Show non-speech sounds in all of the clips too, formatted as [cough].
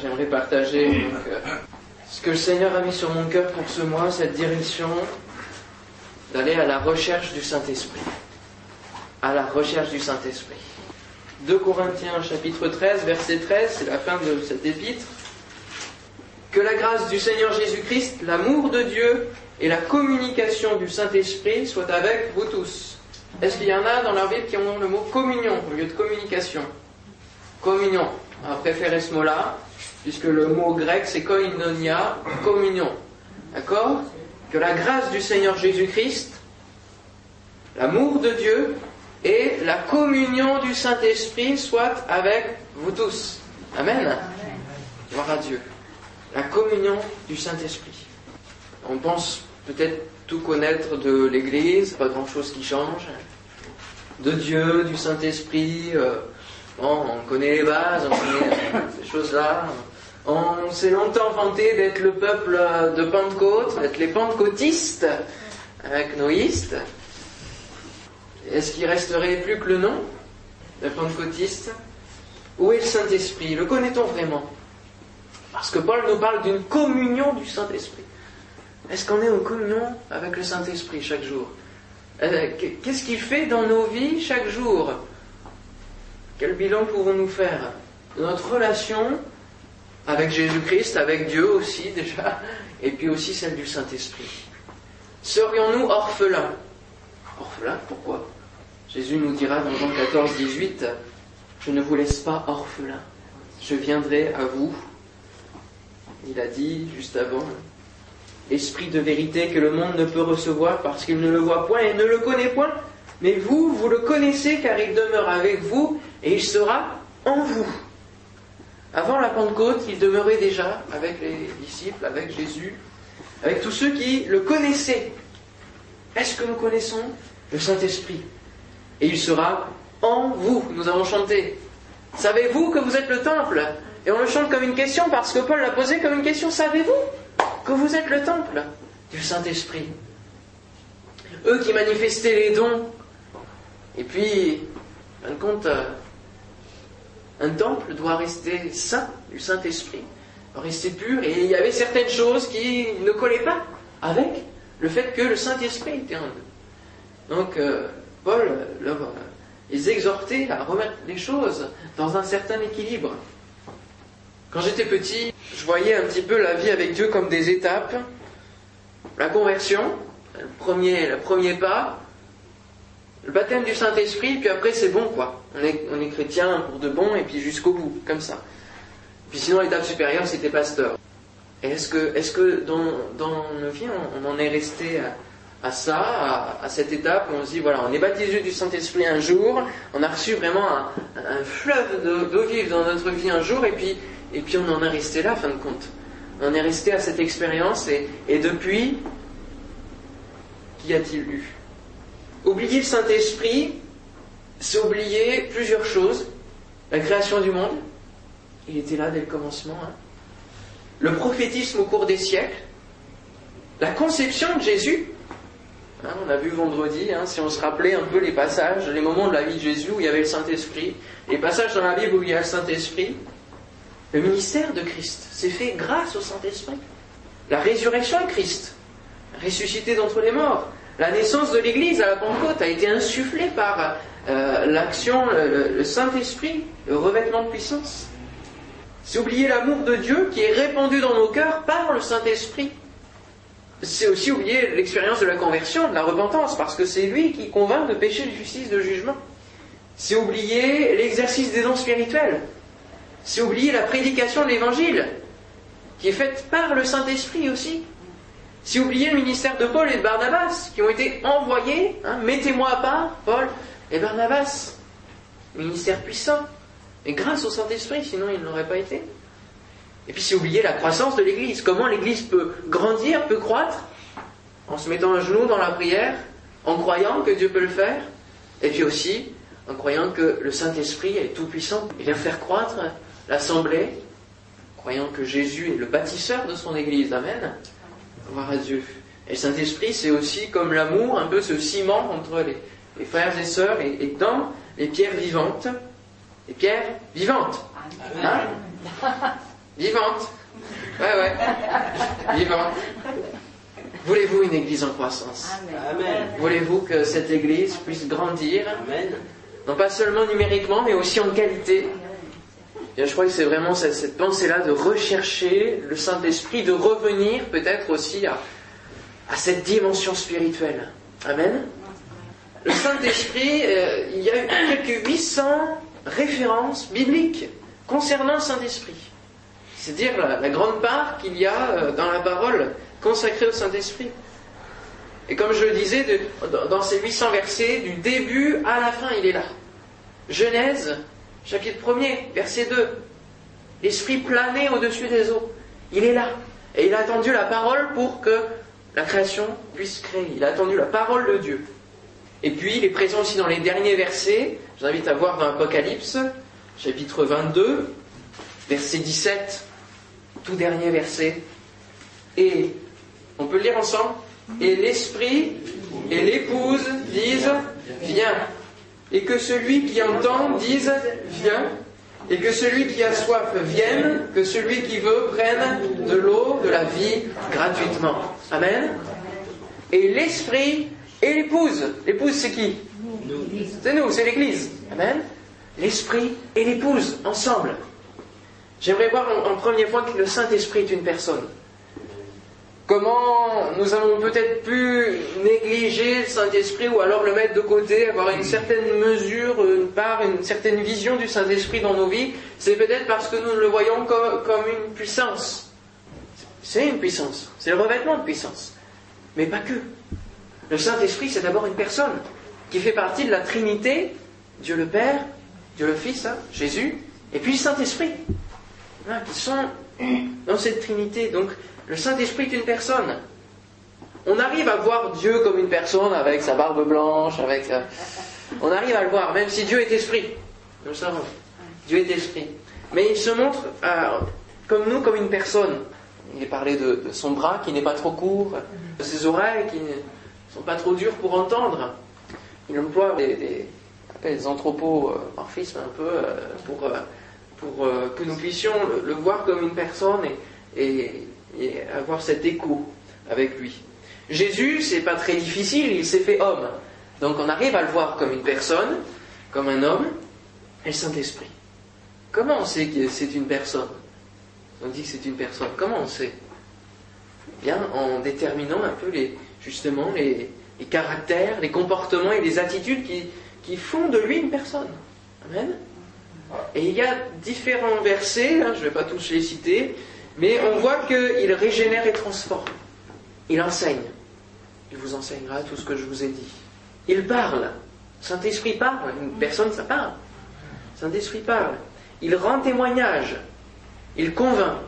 J'aimerais partager donc, euh, ce que le Seigneur a mis sur mon cœur pour ce mois, cette direction d'aller à la recherche du Saint-Esprit. À la recherche du Saint-Esprit. 2 Corinthiens chapitre 13, verset 13, c'est la fin de cet épître. Que la grâce du Seigneur Jésus-Christ, l'amour de Dieu et la communication du Saint-Esprit soient avec vous tous. Est-ce qu'il y en a dans leur Bible qui ont le mot communion au lieu de communication? Communion. On va préférer ce mot-là, puisque le mot grec c'est koinonia, communion. D'accord Que la grâce du Seigneur Jésus-Christ, l'amour de Dieu et la communion du Saint-Esprit soient avec vous tous. Amen. Gloire à Dieu. La communion du Saint-Esprit. On pense peut-être tout connaître de l'Église, pas grand-chose qui change. De Dieu, du Saint-Esprit, euh, bon, on connaît les bases, on connaît ces choses-là. On s'est longtemps vanté d'être le peuple de Pentecôte, d'être les pentecôtistes avec noïstes. Est-ce qu'il resterait plus que le nom de pentecôtiste? Où est le Saint-Esprit? Le connaît-on vraiment? Parce que Paul nous parle d'une communion du Saint-Esprit. Est-ce qu'on est en communion avec le Saint-Esprit chaque jour? Euh, Qu'est-ce qu'il fait dans nos vies chaque jour? Quel bilan pouvons-nous faire? Notre relation avec Jésus-Christ, avec Dieu aussi [laughs] déjà, et puis aussi celle du Saint-Esprit Serions-nous orphelins? Orphelins, pourquoi? Jésus nous dira dans Jean 14, 18, Je ne vous laisse pas orphelins, je viendrai à vous. Il a dit juste avant, Esprit de vérité que le monde ne peut recevoir parce qu'il ne le voit point et ne le connaît point. Mais vous, vous le connaissez car il demeure avec vous et il sera en vous. Avant la Pentecôte, il demeurait déjà avec les disciples, avec Jésus, avec tous ceux qui le connaissaient. Est-ce que nous connaissons le Saint-Esprit? Et il sera en vous. Nous avons chanté. Savez-vous que vous êtes le temple? Et on le chante comme une question parce que Paul l'a posé comme une question. Savez-vous que vous êtes le temple du Saint-Esprit? Eux qui manifestaient les dons, et puis, en fin de compte, un temple doit rester saint du Saint-Esprit, rester pur, et il y avait certaines choses qui ne collaient pas avec le fait que le Saint-Esprit était en eux. Donc, euh, Paul euh, les exhortait à remettre les choses dans un certain équilibre. Quand j'étais petit, je voyais un petit peu la vie avec Dieu comme des étapes. La conversion, le premier, le premier pas, le baptême du Saint-Esprit, puis après c'est bon quoi. On est, on est chrétien pour de bon et puis jusqu'au bout, comme ça. Puis sinon l'étape supérieure c'était pasteur. Et est-ce que, est-ce que dans, dans nos vies on, en est resté à, ça, à, cette étape où on se dit voilà, on est baptisé du Saint-Esprit un jour, on a reçu vraiment un, un fleuve d'eau vive dans notre vie un jour et puis et puis on en est resté là, fin de compte. On est resté à cette expérience et, et depuis, qu'y a-t-il eu? Oublier le Saint-Esprit, c'est oublier plusieurs choses. La création du monde, il était là dès le commencement. Hein. Le prophétisme au cours des siècles, la conception de Jésus. Hein, on a vu vendredi, hein, si on se rappelait un peu les passages, les moments de la vie de Jésus où il y avait le Saint-Esprit, les passages dans la Bible où il y a le Saint-Esprit, le ministère de Christ s'est fait grâce au Saint-Esprit. La résurrection de Christ, ressuscité d'entre les morts, la naissance de l'Église à la Pentecôte a été insufflée par euh, l'action, le, Saint-Esprit, le revêtement de puissance. C'est oublier l'amour de Dieu qui est répandu dans nos cœurs par le Saint-Esprit. C'est aussi oublier l'expérience de la conversion, de la repentance, parce que c'est lui qui convainc de péché, de justice, de jugement. C'est oublier l'exercice des dons spirituels. C'est oublier la prédication de l'Évangile, qui est faite par le Saint-Esprit aussi. C'est oublier le ministère de Paul et de Barnabas, qui ont été envoyés, hein, mettez-moi à part, Paul et Barnabas. Ministère puissant, mais grâce au Saint-Esprit, sinon il n'aurait pas été. Et puis c'est oublier la croissance de l'Église. Comment l'Église peut grandir, peut croître, en se mettant à genoux dans la prière, en croyant que Dieu peut le faire, et puis aussi en croyant que le Saint-Esprit est tout puissant. Il vient faire croître l'assemblée, croyant que Jésus est le bâtisseur de son Église. Amen. Gloire à Dieu. Et le Saint-Esprit, c'est aussi comme l'amour, un peu ce ciment entre les, les frères et sœurs et, et, dans les pierres vivantes. Les pierres vivantes. Hein [laughs] Vivante. Ouais, ouais. Vivante. Voulez-vous une église en croissance Amen. Voulez-vous que cette église puisse grandir Amen. non pas seulement numériquement, mais aussi en qualité. Et je crois que c'est vraiment cette, pensée-là de rechercher le Saint-Esprit, de revenir peut-être aussi à, cette dimension spirituelle. Amen. Le Saint-Esprit, euh, il y a quelques 800 références bibliques concernant le Saint-Esprit. C'est dire la, grande part qu'il y a euh, dans la parole consacrée au Saint-Esprit. Et comme je le disais, dans ces 800 versets, du début à la fin, il est là. Genèse, chapitre 1er, verset 2. L'Esprit planait au-dessus des eaux. Il est là. Et il a attendu la parole pour que la création puisse créer. Il a attendu la parole de Dieu. Et puis, il est présent aussi dans les derniers versets. Je vous invite à voir dans Apocalypse, chapitre 22, verset 17, tout dernier verset. Et, on peut le lire ensemble Et l'Esprit et l'épouse disent, viens. Et que celui qui entend dise, viens. Et que celui qui a soif vienne, que celui qui veut prenne de l'eau de la vie gratuitement. Amen. Et l'Esprit et l'épouse. L'épouse, c'est qui? C'est nous, c'est l'Église. Amen. L'Esprit et l'épouse, ensemble. J'aimerais voir en, en premier point que le Saint-Esprit est une personne. Comment nous avons peut-être pu négliger le Saint-Esprit ou alors le mettre de côté, avoir une certaine mesure, une part, une certaine vision du Saint-Esprit dans nos vies, c'est peut-être parce que nous le voyons co- comme une puissance. C'est une puissance, c'est le revêtement de puissance. Mais pas que. Le Saint-Esprit, c'est d'abord une personne qui fait partie de la Trinité, Dieu le Père, Dieu le Fils, hein, Jésus, et puis le Saint-Esprit, Voilà, qui sont dans cette Trinité. Donc, le Saint-Esprit est une personne. On arrive à voir Dieu comme une personne avec sa barbe blanche, avec. euh, on arrive à le voir, même si Dieu est esprit. Nous le savons. Dieu est esprit. Mais il se montre euh, comme nous, comme une personne. Il est parlé de, son bras qui n'est pas trop court, de ses oreilles qui ne sont pas trop dures pour entendre. Il emploie des, des, des anthropomorphismes un peu euh, pour, pour que nous puissions le, voir comme une personne et- et avoir cet écho avec lui. Jésus, c'est pas très difficile, il s'est fait homme. Donc on arrive à le voir comme une personne, comme un homme, et le Saint-Esprit. Comment on sait que c'est une personne? On dit que c'est une personne. Comment on sait? Bien, en déterminant un peu les, justement les, caractères, les comportements et les attitudes qui, qui font de lui une personne. Amen? Et il y a différents versets, hein, je ne vais pas tous les citer, mais on voit qu'il régénère et transforme. Il enseigne. Il vous enseignera tout ce que je vous ai dit. Il parle. Saint-Esprit parle. Une personne, ça parle. Saint-Esprit parle. Il rend témoignage. Il convainc.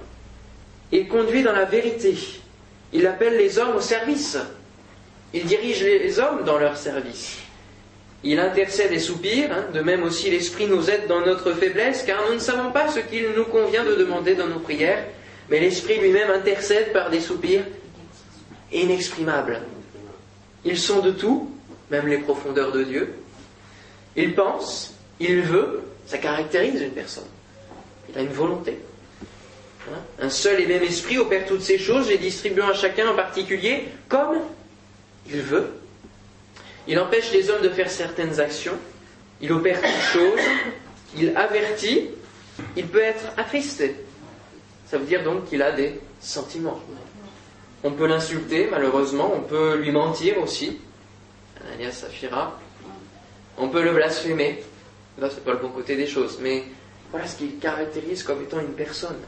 Il conduit dans la vérité. Il appelle les hommes au service. Il dirige les hommes dans leur service. Il intercède et soupire, hein, de même aussi l'Esprit nous aide dans notre faiblesse, car nous ne savons pas ce qu'il nous convient de demander dans nos prières, mais l'Esprit lui-même intercède par des soupirs inexprimables. Ils sont de tout, même les profondeurs de Dieu. Il pense, il veut, ça caractérise une personne. Il a une volonté. Voilà. Un seul et même esprit opère toutes ces choses, les distribuant à chacun en particulier comme il veut. Il empêche les hommes de faire certaines actions. Il opère toutes choses. Il avertit. Il peut être attristé. Ça veut dire donc qu'il a des sentiments. On peut l'insulter, malheureusement. On peut lui mentir aussi. Ananias Saphira. On peut le blasphémer. Là, c'est pas le bon côté des choses. Mais voilà ce qu'il caractérise comme étant une personne.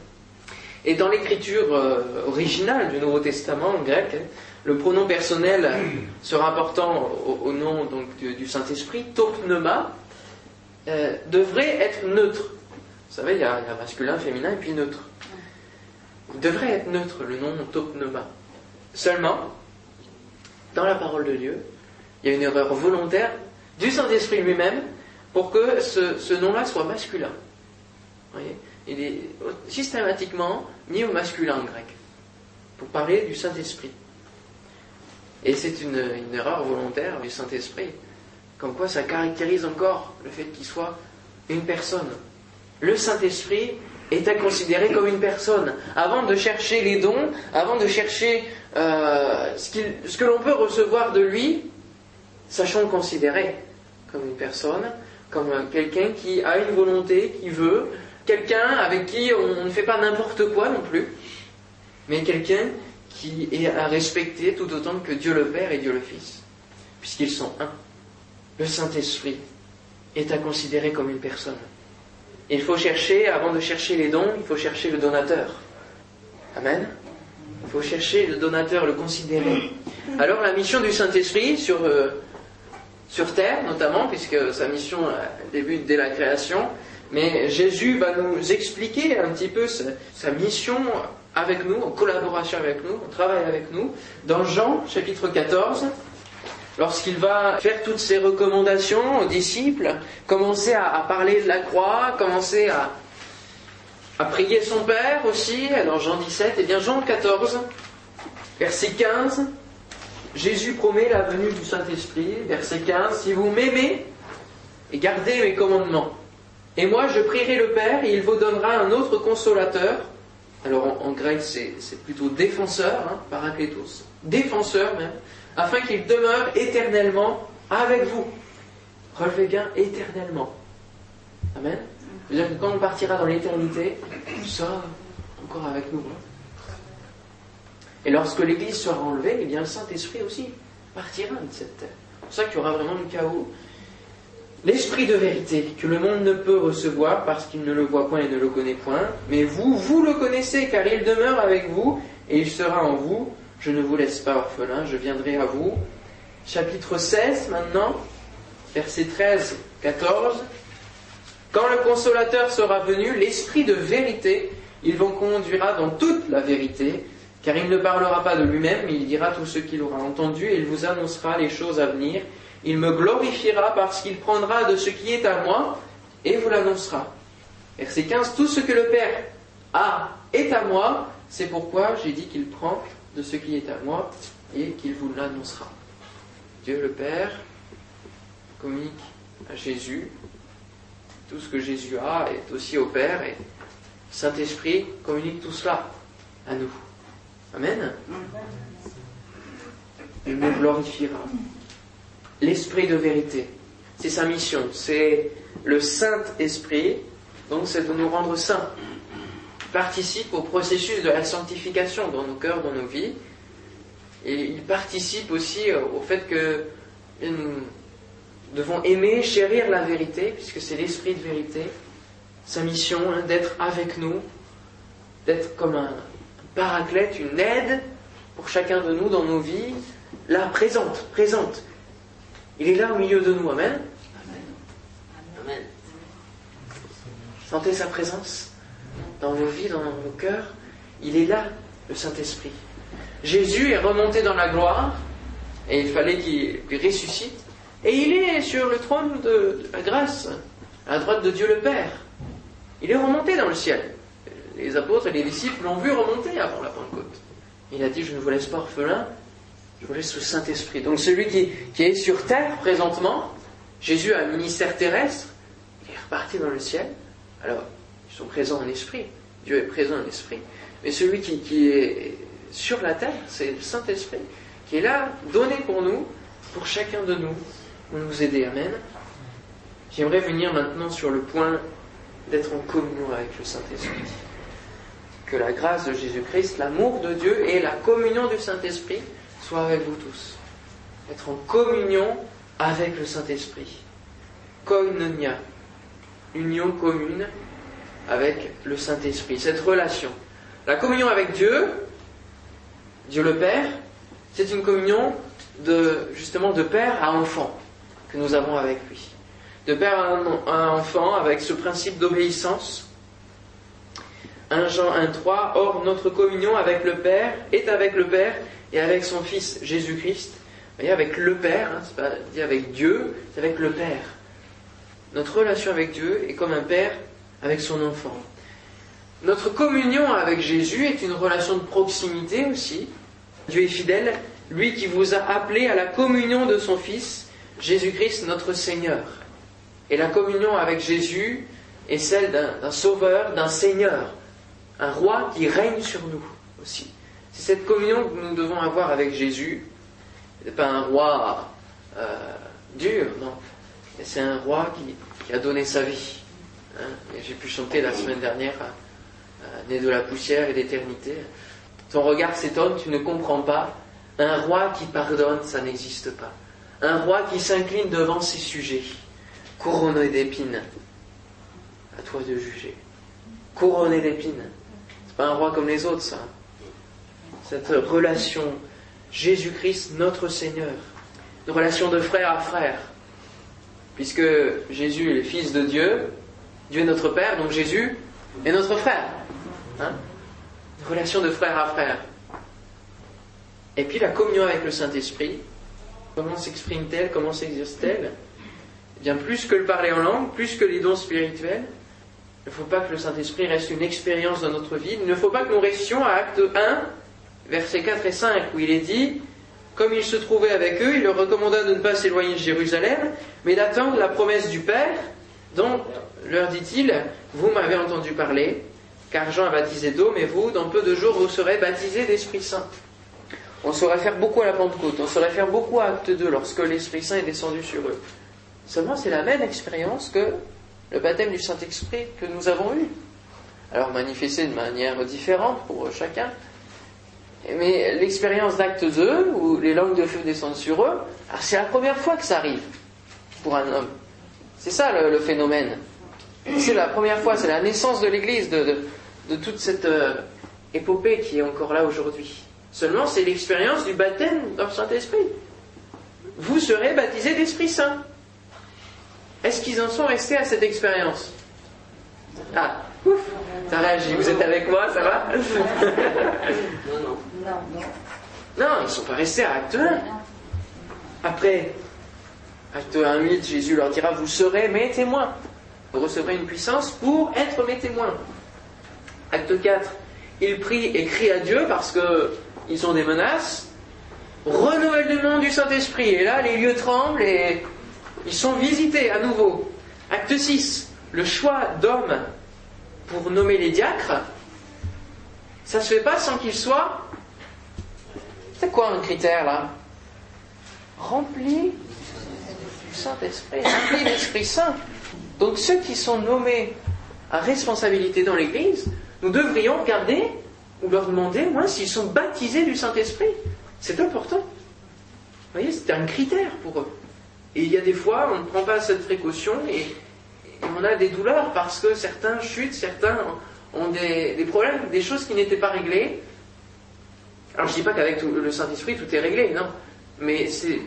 Et dans l'écriture euh, originale du Nouveau Testament en grec, hein, le pronom personnel [clears throat] se rapportant au, au nom donc, du, du Saint-Esprit, topneuma, euh, devrait être neutre. Vous savez, il y, a, il y a masculin, féminin et puis neutre. Devrait être neutre, le nom topneuma. Seulement, dans la parole de Dieu, il y a une erreur volontaire du Saint-Esprit lui-même pour que ce, nom-là soit masculin. Vous voyez il est systématiquement mis au masculin en grec, pour parler du Saint-Esprit. Et c'est une erreur volontaire du Saint-Esprit, comme quoi ça caractérise encore le fait qu'il soit une personne. Le Saint-Esprit est à considérer comme une personne. Avant de chercher les dons, avant de chercher euh, ce, ce que l'on peut recevoir de lui, sachons le considérer comme une personne, comme quelqu'un qui a une volonté, qui veut, quelqu'un avec qui on ne fait pas n'importe quoi non plus, mais quelqu'un qui est à respecter tout autant que Dieu le Père et Dieu le Fils, puisqu'ils sont un. Le Saint-Esprit est à considérer comme une personne. Il faut chercher, avant de chercher les dons, il faut chercher le donateur. Amen. Il faut chercher le donateur, le considérer. Alors la mission du Saint-Esprit sur, euh, sur terre, notamment, puisque sa mission débute dès la création, mais Jésus va nous expliquer un petit peu sa, mission avec nous, en collaboration avec nous, en travail avec nous, dans Jean chapitre 14, lorsqu'il va faire toutes ses recommandations aux disciples, commencer à, parler de la croix, commencer à, prier son Père aussi, dans Jean 17, et bien Jean 14, verset 15, Jésus promet la venue du Saint-Esprit, verset 15, si vous m'aimez et gardez mes commandements, et moi, je prierai le Père et il vous donnera un autre consolateur. Alors en, grec, c'est plutôt défenseur, hein, parakletos. Défenseur même, afin qu'il demeure éternellement avec vous. Relevez bien éternellement. Amen. C'est-à-dire que quand on partira dans l'éternité, il sera encore avec nous. Hein. Et lorsque l'Église sera enlevée, eh bien le Saint-Esprit aussi partira de cette terre. C'est pour ça qu'il y aura vraiment le chaos L'esprit de vérité que le monde ne peut recevoir parce qu'il ne le voit point et ne le connaît point, mais vous, vous le connaissez car il demeure avec vous et il sera en vous. Je ne vous laisse pas orphelin, je viendrai à vous. Chapitre 16 maintenant, versets 13, 14. Quand le consolateur sera venu, l'esprit de vérité, il vous conduira dans toute la vérité, car il ne parlera pas de lui-même, mais il dira tout ce qu'il aura entendu et il vous annoncera les choses à venir. Il me glorifiera parce qu'il prendra de ce qui est à moi et vous l'annoncera. Verset 15, tout ce que le Père a est à moi, c'est pourquoi j'ai dit qu'il prend de ce qui est à moi et qu'il vous l'annoncera. Dieu le Père communique à Jésus. Tout ce que Jésus a est aussi au Père et Saint-Esprit communique tout cela à nous. Amen. Il me glorifiera l'esprit de vérité. C'est sa mission, c'est le Saint-Esprit, donc c'est de nous rendre saints. Il participe au processus de la sanctification dans nos cœurs, dans nos vies, et il participe aussi au fait que nous devons aimer, chérir la vérité, puisque c'est l'esprit de vérité. Sa mission hein, d'être avec nous, d'être comme un paraclète, une aide pour chacun de nous dans nos vies, là, présente, présente. Il est là au milieu de nous. Amen. Amen. Sentez sa présence dans vos vies, dans vos cœurs. Il est là, le Saint-Esprit. Jésus est remonté dans la gloire et il fallait qu'il ressuscite. Et il est sur le trône de la grâce, à droite de Dieu le Père. Il est remonté dans le ciel. Les apôtres et les disciples l'ont vu remonter avant la Pentecôte. Il a dit, je ne vous laisse pas orphelin, je vous laisse le Saint-Esprit. Donc celui qui, est sur terre présentement, Jésus a un ministère terrestre, il est reparti dans le ciel. Alors, ils sont présents en esprit. Dieu est présent en esprit. Mais celui qui, est sur la terre, c'est le Saint-Esprit, qui est là, donné pour nous, pour chacun de nous, pour nous aider. Amen. J'aimerais venir maintenant sur le point d'être en communion avec le Saint-Esprit. Que la grâce de Jésus-Christ, l'amour de Dieu et la communion du Saint-Esprit soit avec vous tous. Être en communion avec le Saint-Esprit. Koinonia, union commune avec le Saint-Esprit, cette relation. La communion avec Dieu, Dieu le Père, c'est une communion de, justement de père à enfant que nous avons avec lui. De père à enfant avec ce principe d'obéissance. 1 Jean 1.3, or notre communion avec le Père est avec le Père et avec son Fils Jésus-Christ. voyez, avec le Père, hein, c'est pas avec Dieu, c'est avec le Père. Notre relation avec Dieu est comme un Père avec son enfant. Notre communion avec Jésus est une relation de proximité aussi. Dieu est fidèle, lui qui vous a appelé à la communion de son Fils, Jésus-Christ notre Seigneur. Et la communion avec Jésus est celle d'un sauveur, d'un seigneur, un roi qui règne sur nous aussi. C'est cette communion que nous devons avoir avec Jésus. N'est pas un roi euh, dur, non. C'est un roi qui, a donné sa vie. Hein. J'ai pu chanter la semaine dernière, né de la poussière et d'éternité. Ton regard s'étonne, tu ne comprends pas. Un roi qui pardonne, ça n'existe pas. Un roi qui s'incline devant ses sujets, couronné d'épines. À toi de juger. Couronné d'épines. C'est pas un roi comme les autres, ça cette relation Jésus-Christ, notre Seigneur, une relation de frère à frère, puisque Jésus est le Fils de Dieu, Dieu est notre Père, donc Jésus est notre frère. Hein relation de frère à frère. Et puis la communion avec le Saint-Esprit, comment s'exprime-t-elle, comment s'exerce-t-elle? Eh Bien plus que le parler en langue, plus que les dons spirituels, il ne faut pas que le Saint-Esprit reste une expérience dans notre vie. Il ne faut pas que nous restions à acte 1 versets 4 et 5, où il est dit Comme il se trouvait avec eux, il leur recommanda de ne pas s'éloigner de Jérusalem, mais d'attendre la promesse du Père, dont, leur dit-il, vous m'avez entendu parler, car Jean a baptisé d'eau, mais vous, dans peu de jours, vous serez baptisés d'Esprit Saint. On saurait faire beaucoup à la Pentecôte, on saurait faire beaucoup à Acte 2 lorsque l'Esprit Saint est descendu sur eux. Seulement, c'est la même expérience que le baptême du Saint-Esprit que nous avons eu. Alors manifesté de manière différente pour chacun, mais l'expérience d'acte 2, où les langues de feu descendent sur eux, c'est la première fois que ça arrive pour un homme. C'est ça le, phénomène. C'est la première fois, c'est la naissance de l'Église, de, toute cette euh, épopée qui est encore là aujourd'hui. Seulement, c'est l'expérience du baptême dans le Saint-Esprit. Vous serez baptisés d'Esprit Saint. Est-ce qu'ils en sont restés à cette expérience? Ah, ouf, ça réagit. Vous êtes avec moi, ça va? Non, non. Non, ils ne sont pas restés à acte 1. Après, acte 1, 8, Jésus leur dira, vous serez mes témoins. Vous recevrez une puissance pour être mes témoins. Acte 4, ils prient et crient à Dieu parce qu'ils ont des menaces. Renouvellement du Saint-Esprit. Et là, les lieux tremblent et ils sont visités à nouveau. Acte 6, le choix d'hommes pour nommer les diacres, ça ne se fait pas sans qu'ils soient c'est quoi un critère là? Rempli du Saint-Esprit, rempli d'Esprit Saint. Donc ceux qui sont nommés à responsabilité dans l'Église, nous devrions regarder ou leur demander, moi, s'ils sont baptisés du Saint-Esprit. C'est important. Vous voyez, c'est un critère pour eux. Et il y a des fois, on ne prend pas cette précaution et, on a des douleurs parce que certains chutent, certains ont des, des problèmes, des choses qui n'étaient pas réglées. Alors je ne dis pas qu'avec le Saint-Esprit tout est réglé, non. Mais c'est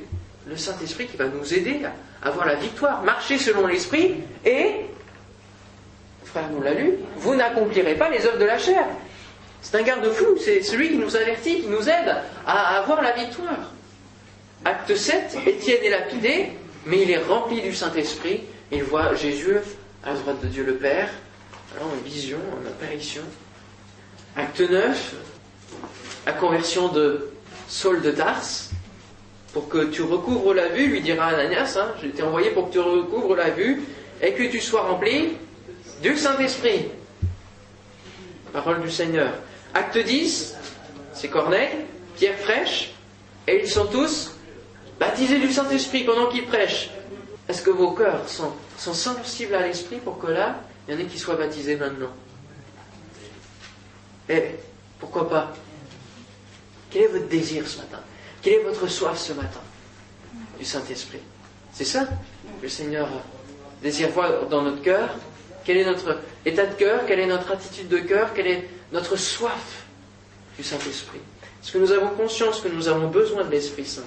le Saint-Esprit qui va nous aider à avoir la victoire, marcher selon l'Esprit et, frère nous l'a lu, vous n'accomplirez pas les œuvres de la chair. C'est un garde-fou, c'est celui qui nous avertit, qui nous aide à avoir la victoire. Acte 7, Étienne est lapidé, mais il est rempli du Saint-Esprit. Il voit Jésus à droite de Dieu le Père, en vision, en apparition. Acte 9, la conversion de Saul de Tarse, pour que tu recouvres la vue, lui dira Ananias, hein, je t'ai envoyé pour que tu recouvres la vue et que tu sois rempli du Saint-Esprit. Parole du Seigneur. Acte 10, c'est Corneille, Pierre fraîche, et ils sont tous baptisés du Saint-Esprit pendant qu'ils prêchent. Est-ce que vos cœurs sont, sont sensibles à l'Esprit pour que là, il y en ait qui soient baptisés maintenant? Et pourquoi pas? Quel est votre désir ce matin? Quelle est votre soif ce matin du Saint-Esprit? C'est ça? Le Seigneur désire voir dans notre cœur. Quel est notre état de cœur Quelle est notre attitude de cœur Quelle est notre soif du Saint-Esprit Est-ce que nous avons conscience que nous avons besoin de l'Esprit Saint?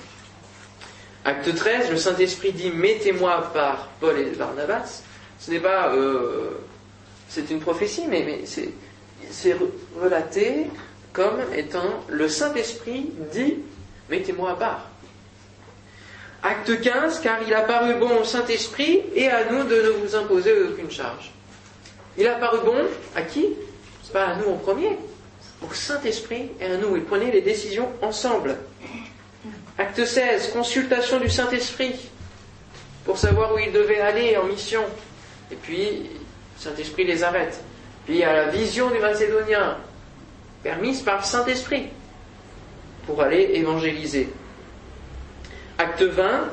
Acte 13, le Saint-Esprit dit Mettez-moi par Paul et Barnabas. Ce n'est pas. Euh, c'est une prophétie, mais, mais c'est relaté comme étant le Saint-Esprit dit Mettez-moi à part. Acte 15, car il a paru bon au Saint-Esprit et à nous de ne vous imposer aucune charge. Il a paru bon à qui? C'est pas à nous en premier, au Saint-Esprit et à nous. Il prenait les décisions ensemble. Acte 16, consultation du Saint-Esprit pour savoir où il devait aller en mission. Et puis, Saint-Esprit les arrête. Puis il y a la vision du Macédonien, permise par le Saint-Esprit, pour aller évangéliser. Acte 20,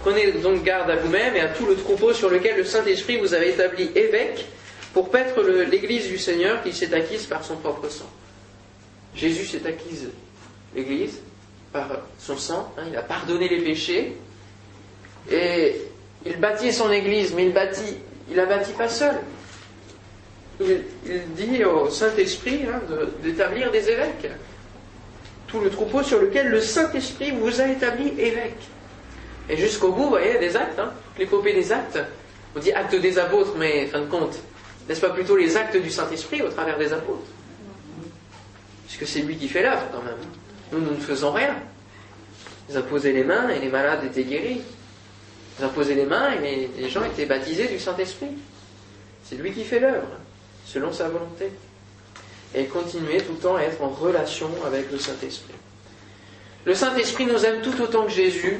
prenez donc garde à vous-même et à tout le troupeau sur lequel le Saint-Esprit vous a établi évêque pour paître l'Église du Seigneur qui s'est acquise par son propre sang. Jésus s'est acquise l'Église par son sang, hein, il a pardonné les péchés, et il bâtit son Église, mais il bâtit, la bâtit pas seul. Il, dit au Saint-Esprit hein, d'établir des évêques. Tout le troupeau sur lequel le Saint-Esprit vous a établi évêque. Et jusqu'au bout, vous voyez, des actes, hein, l'épopée des actes. On dit acte des apôtres, mais fin de compte, n'est-ce pas plutôt les actes du Saint-Esprit au travers des apôtres? Puisque c'est lui qui fait l'œuvre quand même. Nous, nous ne faisons rien. Ils posé les mains et les malades étaient guéris. Ils posé les mains et les gens étaient baptisés du Saint-Esprit. C'est lui qui fait l'œuvre, selon sa volonté. Et continuer tout le temps à être en relation avec le Saint-Esprit. Le Saint-Esprit nous aime tout autant que Jésus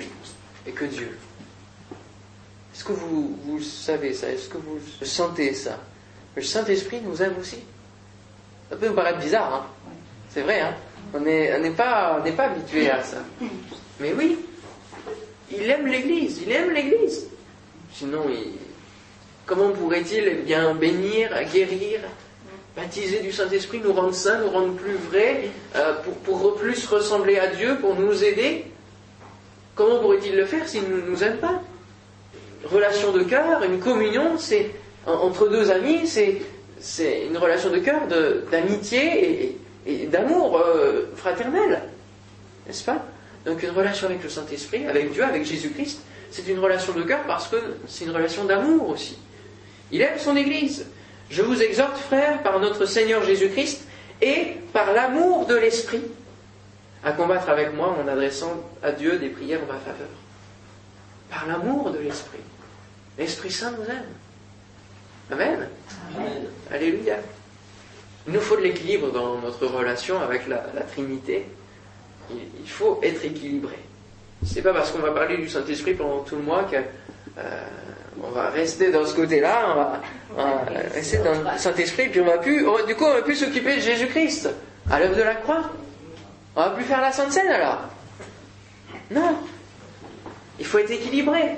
et que Dieu. Est-ce que vous, vous savez ça? Est-ce que vous sentez ça? Le Saint-Esprit nous aime aussi. Ça peut nous paraître bizarre, hein? C'est vrai, hein? On n'est pas, habitué à ça. Mais oui, il aime l'Église, il aime l'Église. Sinon, comment pourrait-il bien bénir, guérir, baptiser du Saint-Esprit, nous rendre saints, nous rendre plus vrais, euh, pour, pour, plus ressembler à Dieu, pour nous aider Comment pourrait-il le faire s'il ne nous aime pas? Relation de cœur, une communion, c'est entre deux amis, c'est une relation de cœur, d'amitié et, et d'amour euh, fraternel, n'est-ce pas? Donc une relation avec le Saint-Esprit, avec Dieu, avec Jésus-Christ, c'est une relation de cœur parce que c'est une relation d'amour aussi. Il aime son Église. Je vous exhorte, frères, par notre Seigneur Jésus-Christ et par l'amour de l'Esprit, à combattre avec moi en adressant à Dieu des prières en ma faveur. Par l'amour de l'Esprit. L'Esprit Saint nous aime. Amen. Amen. Alléluia. Il nous faut de l'équilibre dans notre relation avec la, Trinité. Il, faut être équilibré. C'est pas parce qu'on va parler du Saint-Esprit pendant tout le mois qu'on euh, va rester dans ce côté-là, on va, rester dans le Saint-Esprit, puis on va plus, du coup, on va plus s'occuper de Jésus-Christ à l'œuvre de la croix. On va plus faire la Sainte Seine alors. Non. Il faut être équilibré.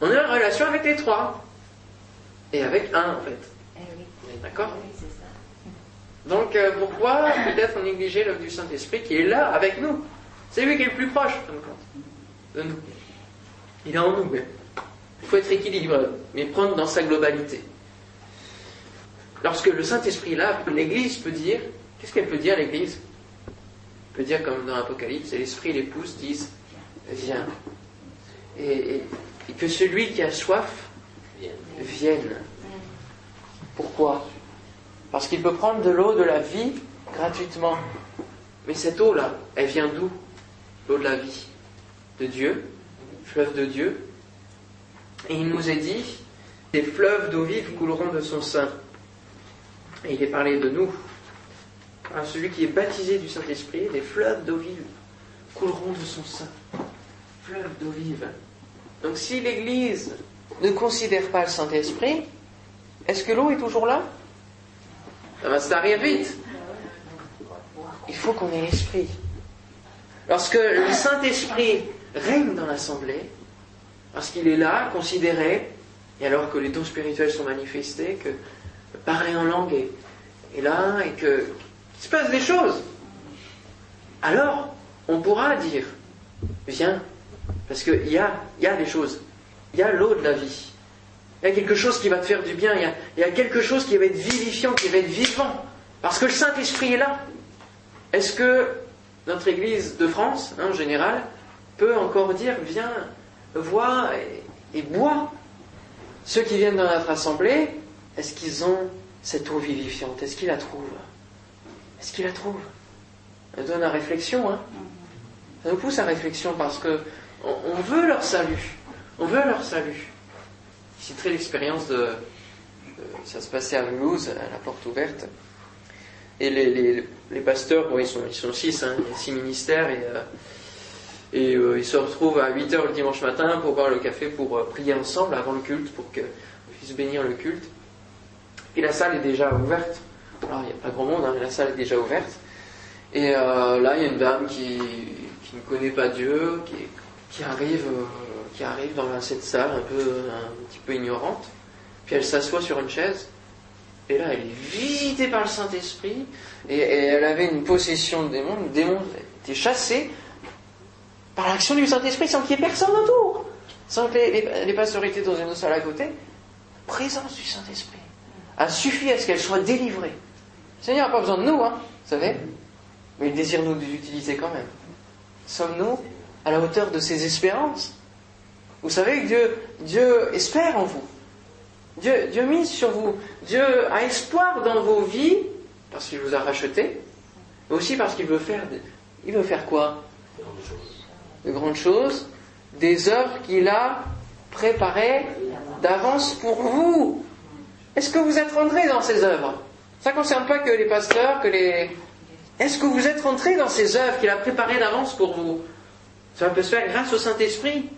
On est en relation avec les trois. Et avec un, en fait. Eh D'accord donc euh, pourquoi peut-être négliger l'œuvre du Saint-Esprit qui est là avec nous? C'est lui qui est le plus proche de nous. Il est en nous, il faut être équilibré, mais prendre dans sa globalité. Lorsque le Saint-Esprit est là, l'Église peut dire, qu'est-ce qu'elle peut dire l'Église? Elle peut dire comme dans l'Apocalypse, l'Esprit et l'épouse disent, viens. Et, et que celui qui a soif vienne. Pourquoi? Parce qu'il peut prendre de l'eau de la vie gratuitement. Mais cette eau-là, elle vient d'où? L'eau de la vie. De Dieu, fleuve de Dieu. Et il nous est dit, des fleuves d'eau vive couleront de son sein. Et il est parlé de nous. À celui qui est baptisé du Saint-Esprit, des fleuves d'eau vive couleront de son sein. Fleuves d'eau vive. Donc si l'Église ne considère pas le Saint-Esprit, est-ce que l'eau est toujours là? Ça va se tarir vite. Il faut qu'on ait l'esprit. Lorsque le Saint-Esprit règne dans l'assemblée, parce qu'il est là, considéré, et alors que les dons spirituels sont manifestés, que parler en langue est, là, et que qu'il se passe des choses, alors on pourra dire, viens, parce qu'il y a, y a des choses, il y a l'eau de la vie. Il y a quelque chose qui va te faire du bien, il y, a, quelque chose qui va être vivifiant, qui va être vivant, parce que le Saint-Esprit est là. Est-ce que notre Église de France, hein, en général, peut encore dire, viens, vois et, bois. Ceux qui viennent dans notre assemblée, est-ce qu'ils ont cette eau vivifiante? Est-ce qu'ils la trouvent? Est-ce qu'ils la trouvent? Ça donne à réflexion, hein. Ça nous pousse à réflexion parce que on veut leur salut. On veut leur salut. Citerai l'expérience de, Ça se passait à Mulhouse, à la porte ouverte. Et les, pasteurs, bon, ils, sont, ils sont six, hein, six ministères, et, euh, et euh, ils se retrouvent à 8 heures le dimanche matin pour boire le café, pour euh, prier ensemble avant le culte, pour qu'ils puisse bénir le culte. Et la salle est déjà ouverte. Alors, il n'y a pas grand monde, hein, mais la salle est déjà ouverte. Et euh, là, il y a une dame qui, ne connaît pas Dieu, qui, arrive, dans cette salle un peu, un petit peu ignorante. Puis elle s'assoit sur une chaise. Et là, elle est visitée par le Saint-Esprit. Et, elle avait une possession de démons. Le démon était chassé par l'action du Saint-Esprit sans qu'il y ait personne autour. Sans que les, les, pasteurs étaient dans une salle à côté. Présence du Saint-Esprit a suffi à ce qu'elle soit délivrée. Le Seigneur n'a pas besoin de nous, hein, vous savez. Mais il désire nous l'utiliser quand même. Sommes-nous à la hauteur de ses espérances? Vous savez que Dieu, espère en vous. Dieu, Dieu mise sur vous. Dieu a espoir dans vos vies parce qu'il vous a racheté, mais aussi parce qu'il veut faire. Il veut faire quoi? De grandes choses, des œuvres qu'il a préparées d'avance pour vous. Est-ce que vous êtes rentrés dans ces œuvres? Ça ne concerne pas que les pasteurs, que les. Est-ce que vous êtes rentrés dans ces œuvres qu'il a préparées d'avance pour vous? Ça peut se faire grâce au Saint-Esprit.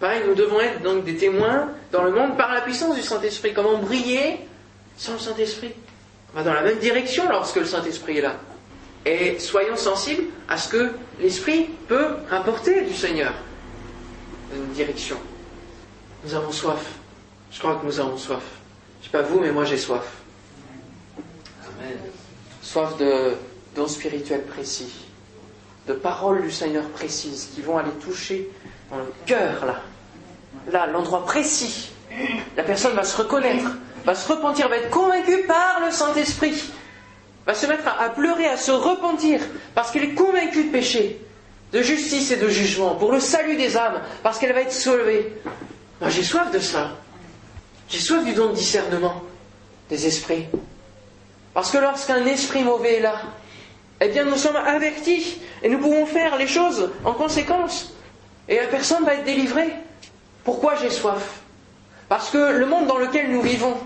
Pareil, nous devons être donc des témoins dans le monde par la puissance du Saint-Esprit. Comment briller sans le Saint-Esprit? On va dans la même direction lorsque le Saint-Esprit est là. Et soyons sensibles à ce que l'Esprit peut apporter du Seigneur. Une direction. Nous avons soif. Je crois que nous avons soif. Je ne sais pas vous, mais moi j'ai soif. Amen. Soif de dons spirituels précis, de paroles du Seigneur précises qui vont aller toucher dans le cœur là, là, l'endroit précis, la personne va se reconnaître, va se repentir, va être convaincue par le Saint-Esprit, va se mettre à, pleurer, à se repentir, parce qu'elle est convaincue de péché, de justice et de jugement, pour le salut des âmes, parce qu'elle va être sauvée. Moi, j'ai soif de ça. J'ai soif du don de discernement des esprits. Parce que lorsqu'un esprit mauvais est là, eh bien, nous sommes avertis et nous pouvons faire les choses en conséquence. Et la personne va être délivrée. Pourquoi j'ai soif? Parce que le monde dans lequel nous vivons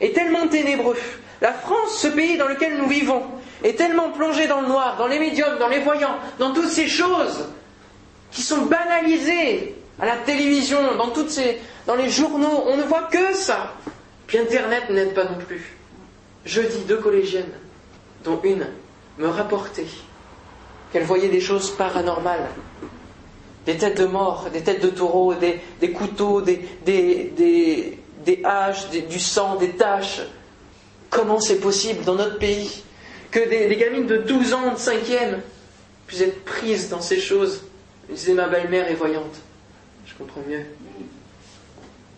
est tellement ténébreux. La France, ce pays dans lequel nous vivons, est tellement plongé dans le noir, dans les médiums, dans les voyants, dans toutes ces choses qui sont banalisées à la télévision, dans toutes ces, dans les journaux. On ne voit que ça. Puis Internet n'aide pas non plus. Jeudi, deux collégiennes, dont une me rapportait qu'elle voyait des choses paranormales des têtes de mort, des têtes de taureaux, des, couteaux, des, des, haches, du sang, des taches. Comment c'est possible dans notre pays que des, gamines de 12 ans, de 5e, puissent être prises dans ces choses Je disais, ma belle-mère est voyante. Je comprends mieux.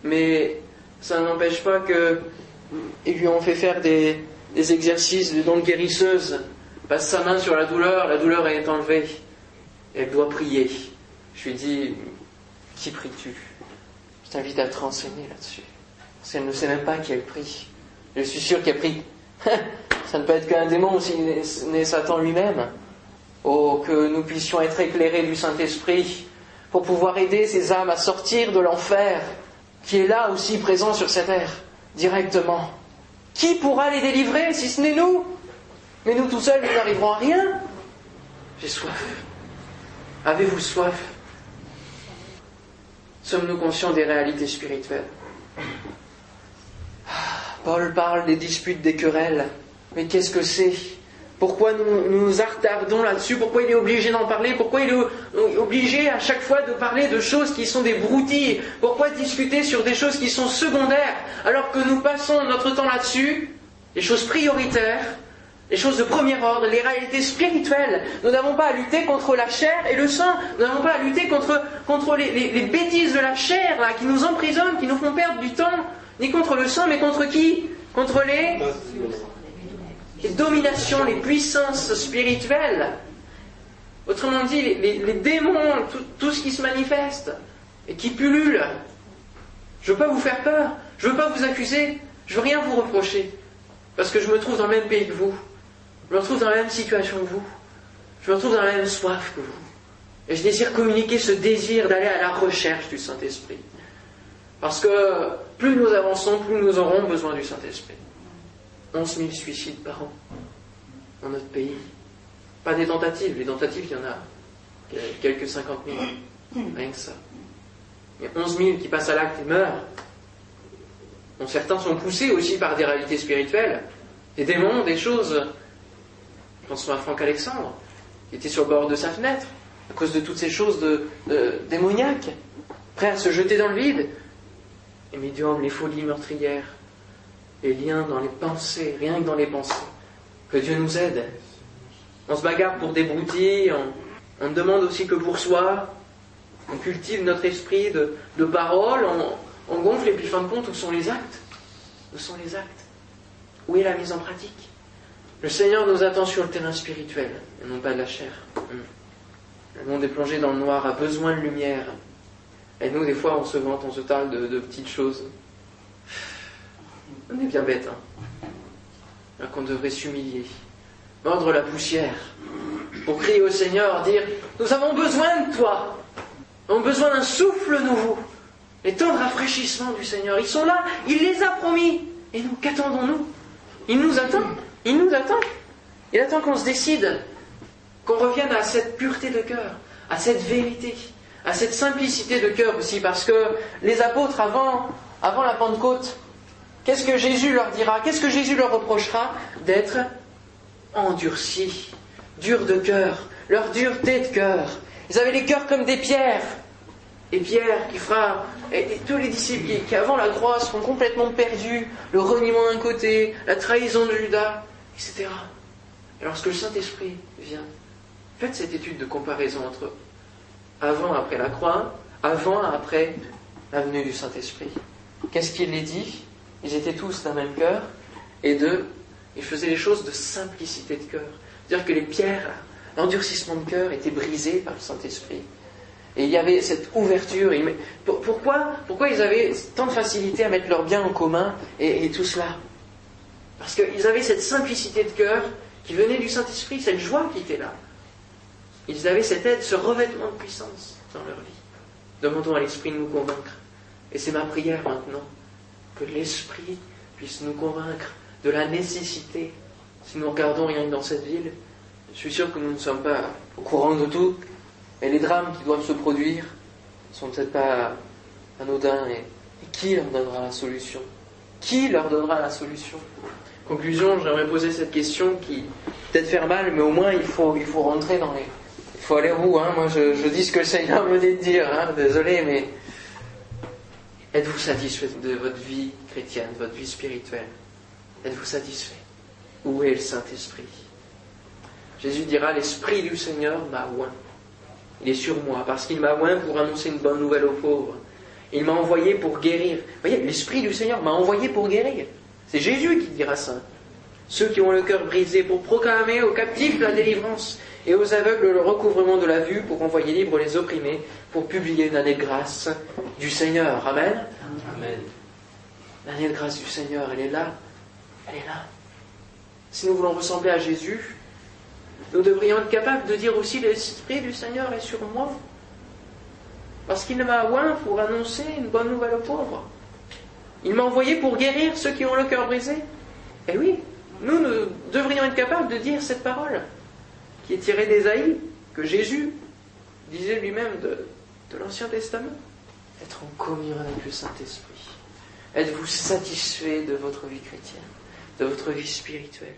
Mais ça n'empêche pas qu'ils lui ont fait faire des, exercices de don guérisseuse. Passe sa main sur la douleur, la douleur est enlevée. Elle doit prier. Je lui dis, qui pries-tu? Je t'invite à te renseigner là-dessus. Parce qu'elle ne sait même pas qui elle prie. Je suis sûr qu'elle prie. [laughs] Ça ne peut être qu'un démon si n'est Satan lui-même. Oh, que nous puissions être éclairés du Saint-Esprit pour pouvoir aider ces âmes à sortir de l'enfer qui est là aussi présent sur cette terre, directement. Qui pourra les délivrer si ce n'est nous? Mais nous tout seuls, nous n'arriverons à rien. J'ai soif. Avez-vous soif? Sommes-nous conscients des réalités spirituelles? Paul parle des disputes, des querelles. Mais qu'est-ce que c'est? Pourquoi nous nous attardons là-dessus? Pourquoi il est obligé d'en parler? Pourquoi il est obligé à chaque fois de parler de choses qui sont des broutilles? Pourquoi discuter sur des choses qui sont secondaires? Alors que nous passons notre temps là-dessus Les choses prioritaires les choses de premier ordre, les réalités spirituelles. Nous n'avons pas à lutter contre la chair et le sang. Nous n'avons pas à lutter contre, les, bêtises de la chair qui nous emprisonnent, qui nous font perdre du temps. Ni contre le sang, mais contre qui? Contre les, dominations, les puissances spirituelles. Autrement dit, les, démons, tout, tout, ce qui se manifeste et qui pullule. Je ne veux pas vous faire peur, je ne veux pas vous accuser, je ne veux rien vous reprocher, parce que je me trouve dans le même pays que vous. Je me retrouve dans la même situation que vous. Je me retrouve dans la même soif que vous. Et je désire communiquer ce désir d'aller à la recherche du Saint-Esprit. Parce que plus nous avançons, plus nous aurons besoin du Saint-Esprit. 11 000 suicides par an dans notre pays. Pas des tentatives, les tentatives, il y en a quelques 50 000. Rien que ça. Il y a 11 000 qui passent à l'acte et meurent. dont certains sont poussés aussi par des réalités spirituelles, des démons, des choses. Pensons à Franck Alexandre, qui était sur le bord de sa fenêtre, à cause de toutes ces choses démoniaques, prêt à se jeter dans le vide. Les médiums, les folies meurtrières, les liens dans les pensées, rien que dans les pensées. Que Dieu nous aide. On se bagarre pour des broutilles, on, demande aussi que pour soi, on cultive notre esprit de, parole, on, gonfle et puis fin de compte, où sont les actes? Où sont les actes? Où est la mise en pratique? Le Seigneur nous attend sur le terrain spirituel, et non pas de la chair. Le monde est plongé dans le noir, a besoin de lumière. Et nous, des fois, on se vante, on se parle de, petites choses. On est bien bête, hein. Qu'on devrait s'humilier, mordre la poussière, pour crier au Seigneur, dire Nous avons besoin de toi ont besoin d'un souffle nouveau, les temps de rafraîchissement du Seigneur. Ils sont là, il les a promis. Et nous, qu'attendons-nous? Il nous attend, il nous attend. Il attend qu'on se décide, qu'on revienne à cette pureté de cœur, à cette vérité, à cette simplicité de cœur aussi, parce que les apôtres, avant, avant la Pentecôte, qu'est-ce que Jésus leur dira Qu'est-ce que Jésus leur reprochera D'être endurcis, durs de cœur, leur dureté de cœur. Ils avaient les cœurs comme des pierres. Et Pierre qui fera, et, tous les disciples qui, avant la croix seront complètement perdus, le reniement d'un côté, la trahison de Judas, etc. Et lorsque le Saint-Esprit vient, faites cette étude de comparaison entre avant et après la croix, avant et après la venue du Saint-Esprit. Qu'est-ce qu'il les dit? Ils étaient tous d'un même cœur, et deux, ils faisaient les choses de simplicité de cœur. C'est-à-dire que les pierres, l'endurcissement de cœur était brisé par le Saint-Esprit. Et il y avait cette ouverture. Pourquoi, pourquoi ils avaient tant de facilité à mettre leurs biens en commun et, tout cela? Parce qu'ils avaient cette simplicité de cœur qui venait du Saint-Esprit, cette joie qui était là. Ils avaient cette aide, ce revêtement de puissance dans leur vie. Demandons à l'Esprit de nous convaincre. Et c'est ma prière maintenant, que l'Esprit puisse nous convaincre de la nécessité, si nous regardons rien que dans cette ville, je suis sûr que nous ne sommes pas au courant de tout, et les drames qui doivent se produire ne sont peut-être pas anodins. Et, qui leur donnera la solution? Qui leur donnera la solution? Conclusion, j'aimerais poser cette question qui peut-être faire mal, mais au moins il faut, il faut rentrer dans les. Faut aller hein Moi je, dis ce que le Seigneur me dit de dire, hein désolé, mais. Êtes-vous satisfait de votre vie chrétienne, de votre vie spirituelle? Êtes-vous satisfait? Où est le Saint-Esprit? Jésus dira L'Esprit du Seigneur m'a oint il est sur moi, parce qu'il m'a oint pour annoncer une bonne nouvelle aux pauvres. Il m'a envoyé pour guérir. Vous voyez, l'Esprit du Seigneur m'a envoyé pour guérir. C'est Jésus qui dira ça. Ceux qui ont le cœur brisé, pour proclamer aux captifs la délivrance et aux aveugles le recouvrement de la vue, pour envoyer libre les opprimés, pour publier une année de grâce du Seigneur. Amen. Amen. L'année de grâce du Seigneur, elle est là. Elle est là. Si nous voulons ressembler à Jésus, nous devrions être capables de dire aussi l'Esprit du Seigneur est sur moi. Parce qu'il m'a oint pour annoncer une bonne nouvelle aux pauvres. Il m'a envoyé pour guérir ceux qui ont le cœur brisé. Et oui, nous, nous devrions être capables de dire cette parole qui est tirée d'Ésaïe, que Jésus disait lui-même de, de l'Ancien Testament. Être en communion avec le Saint-Esprit. Êtes-vous satisfait de votre vie chrétienne, de votre vie spirituelle?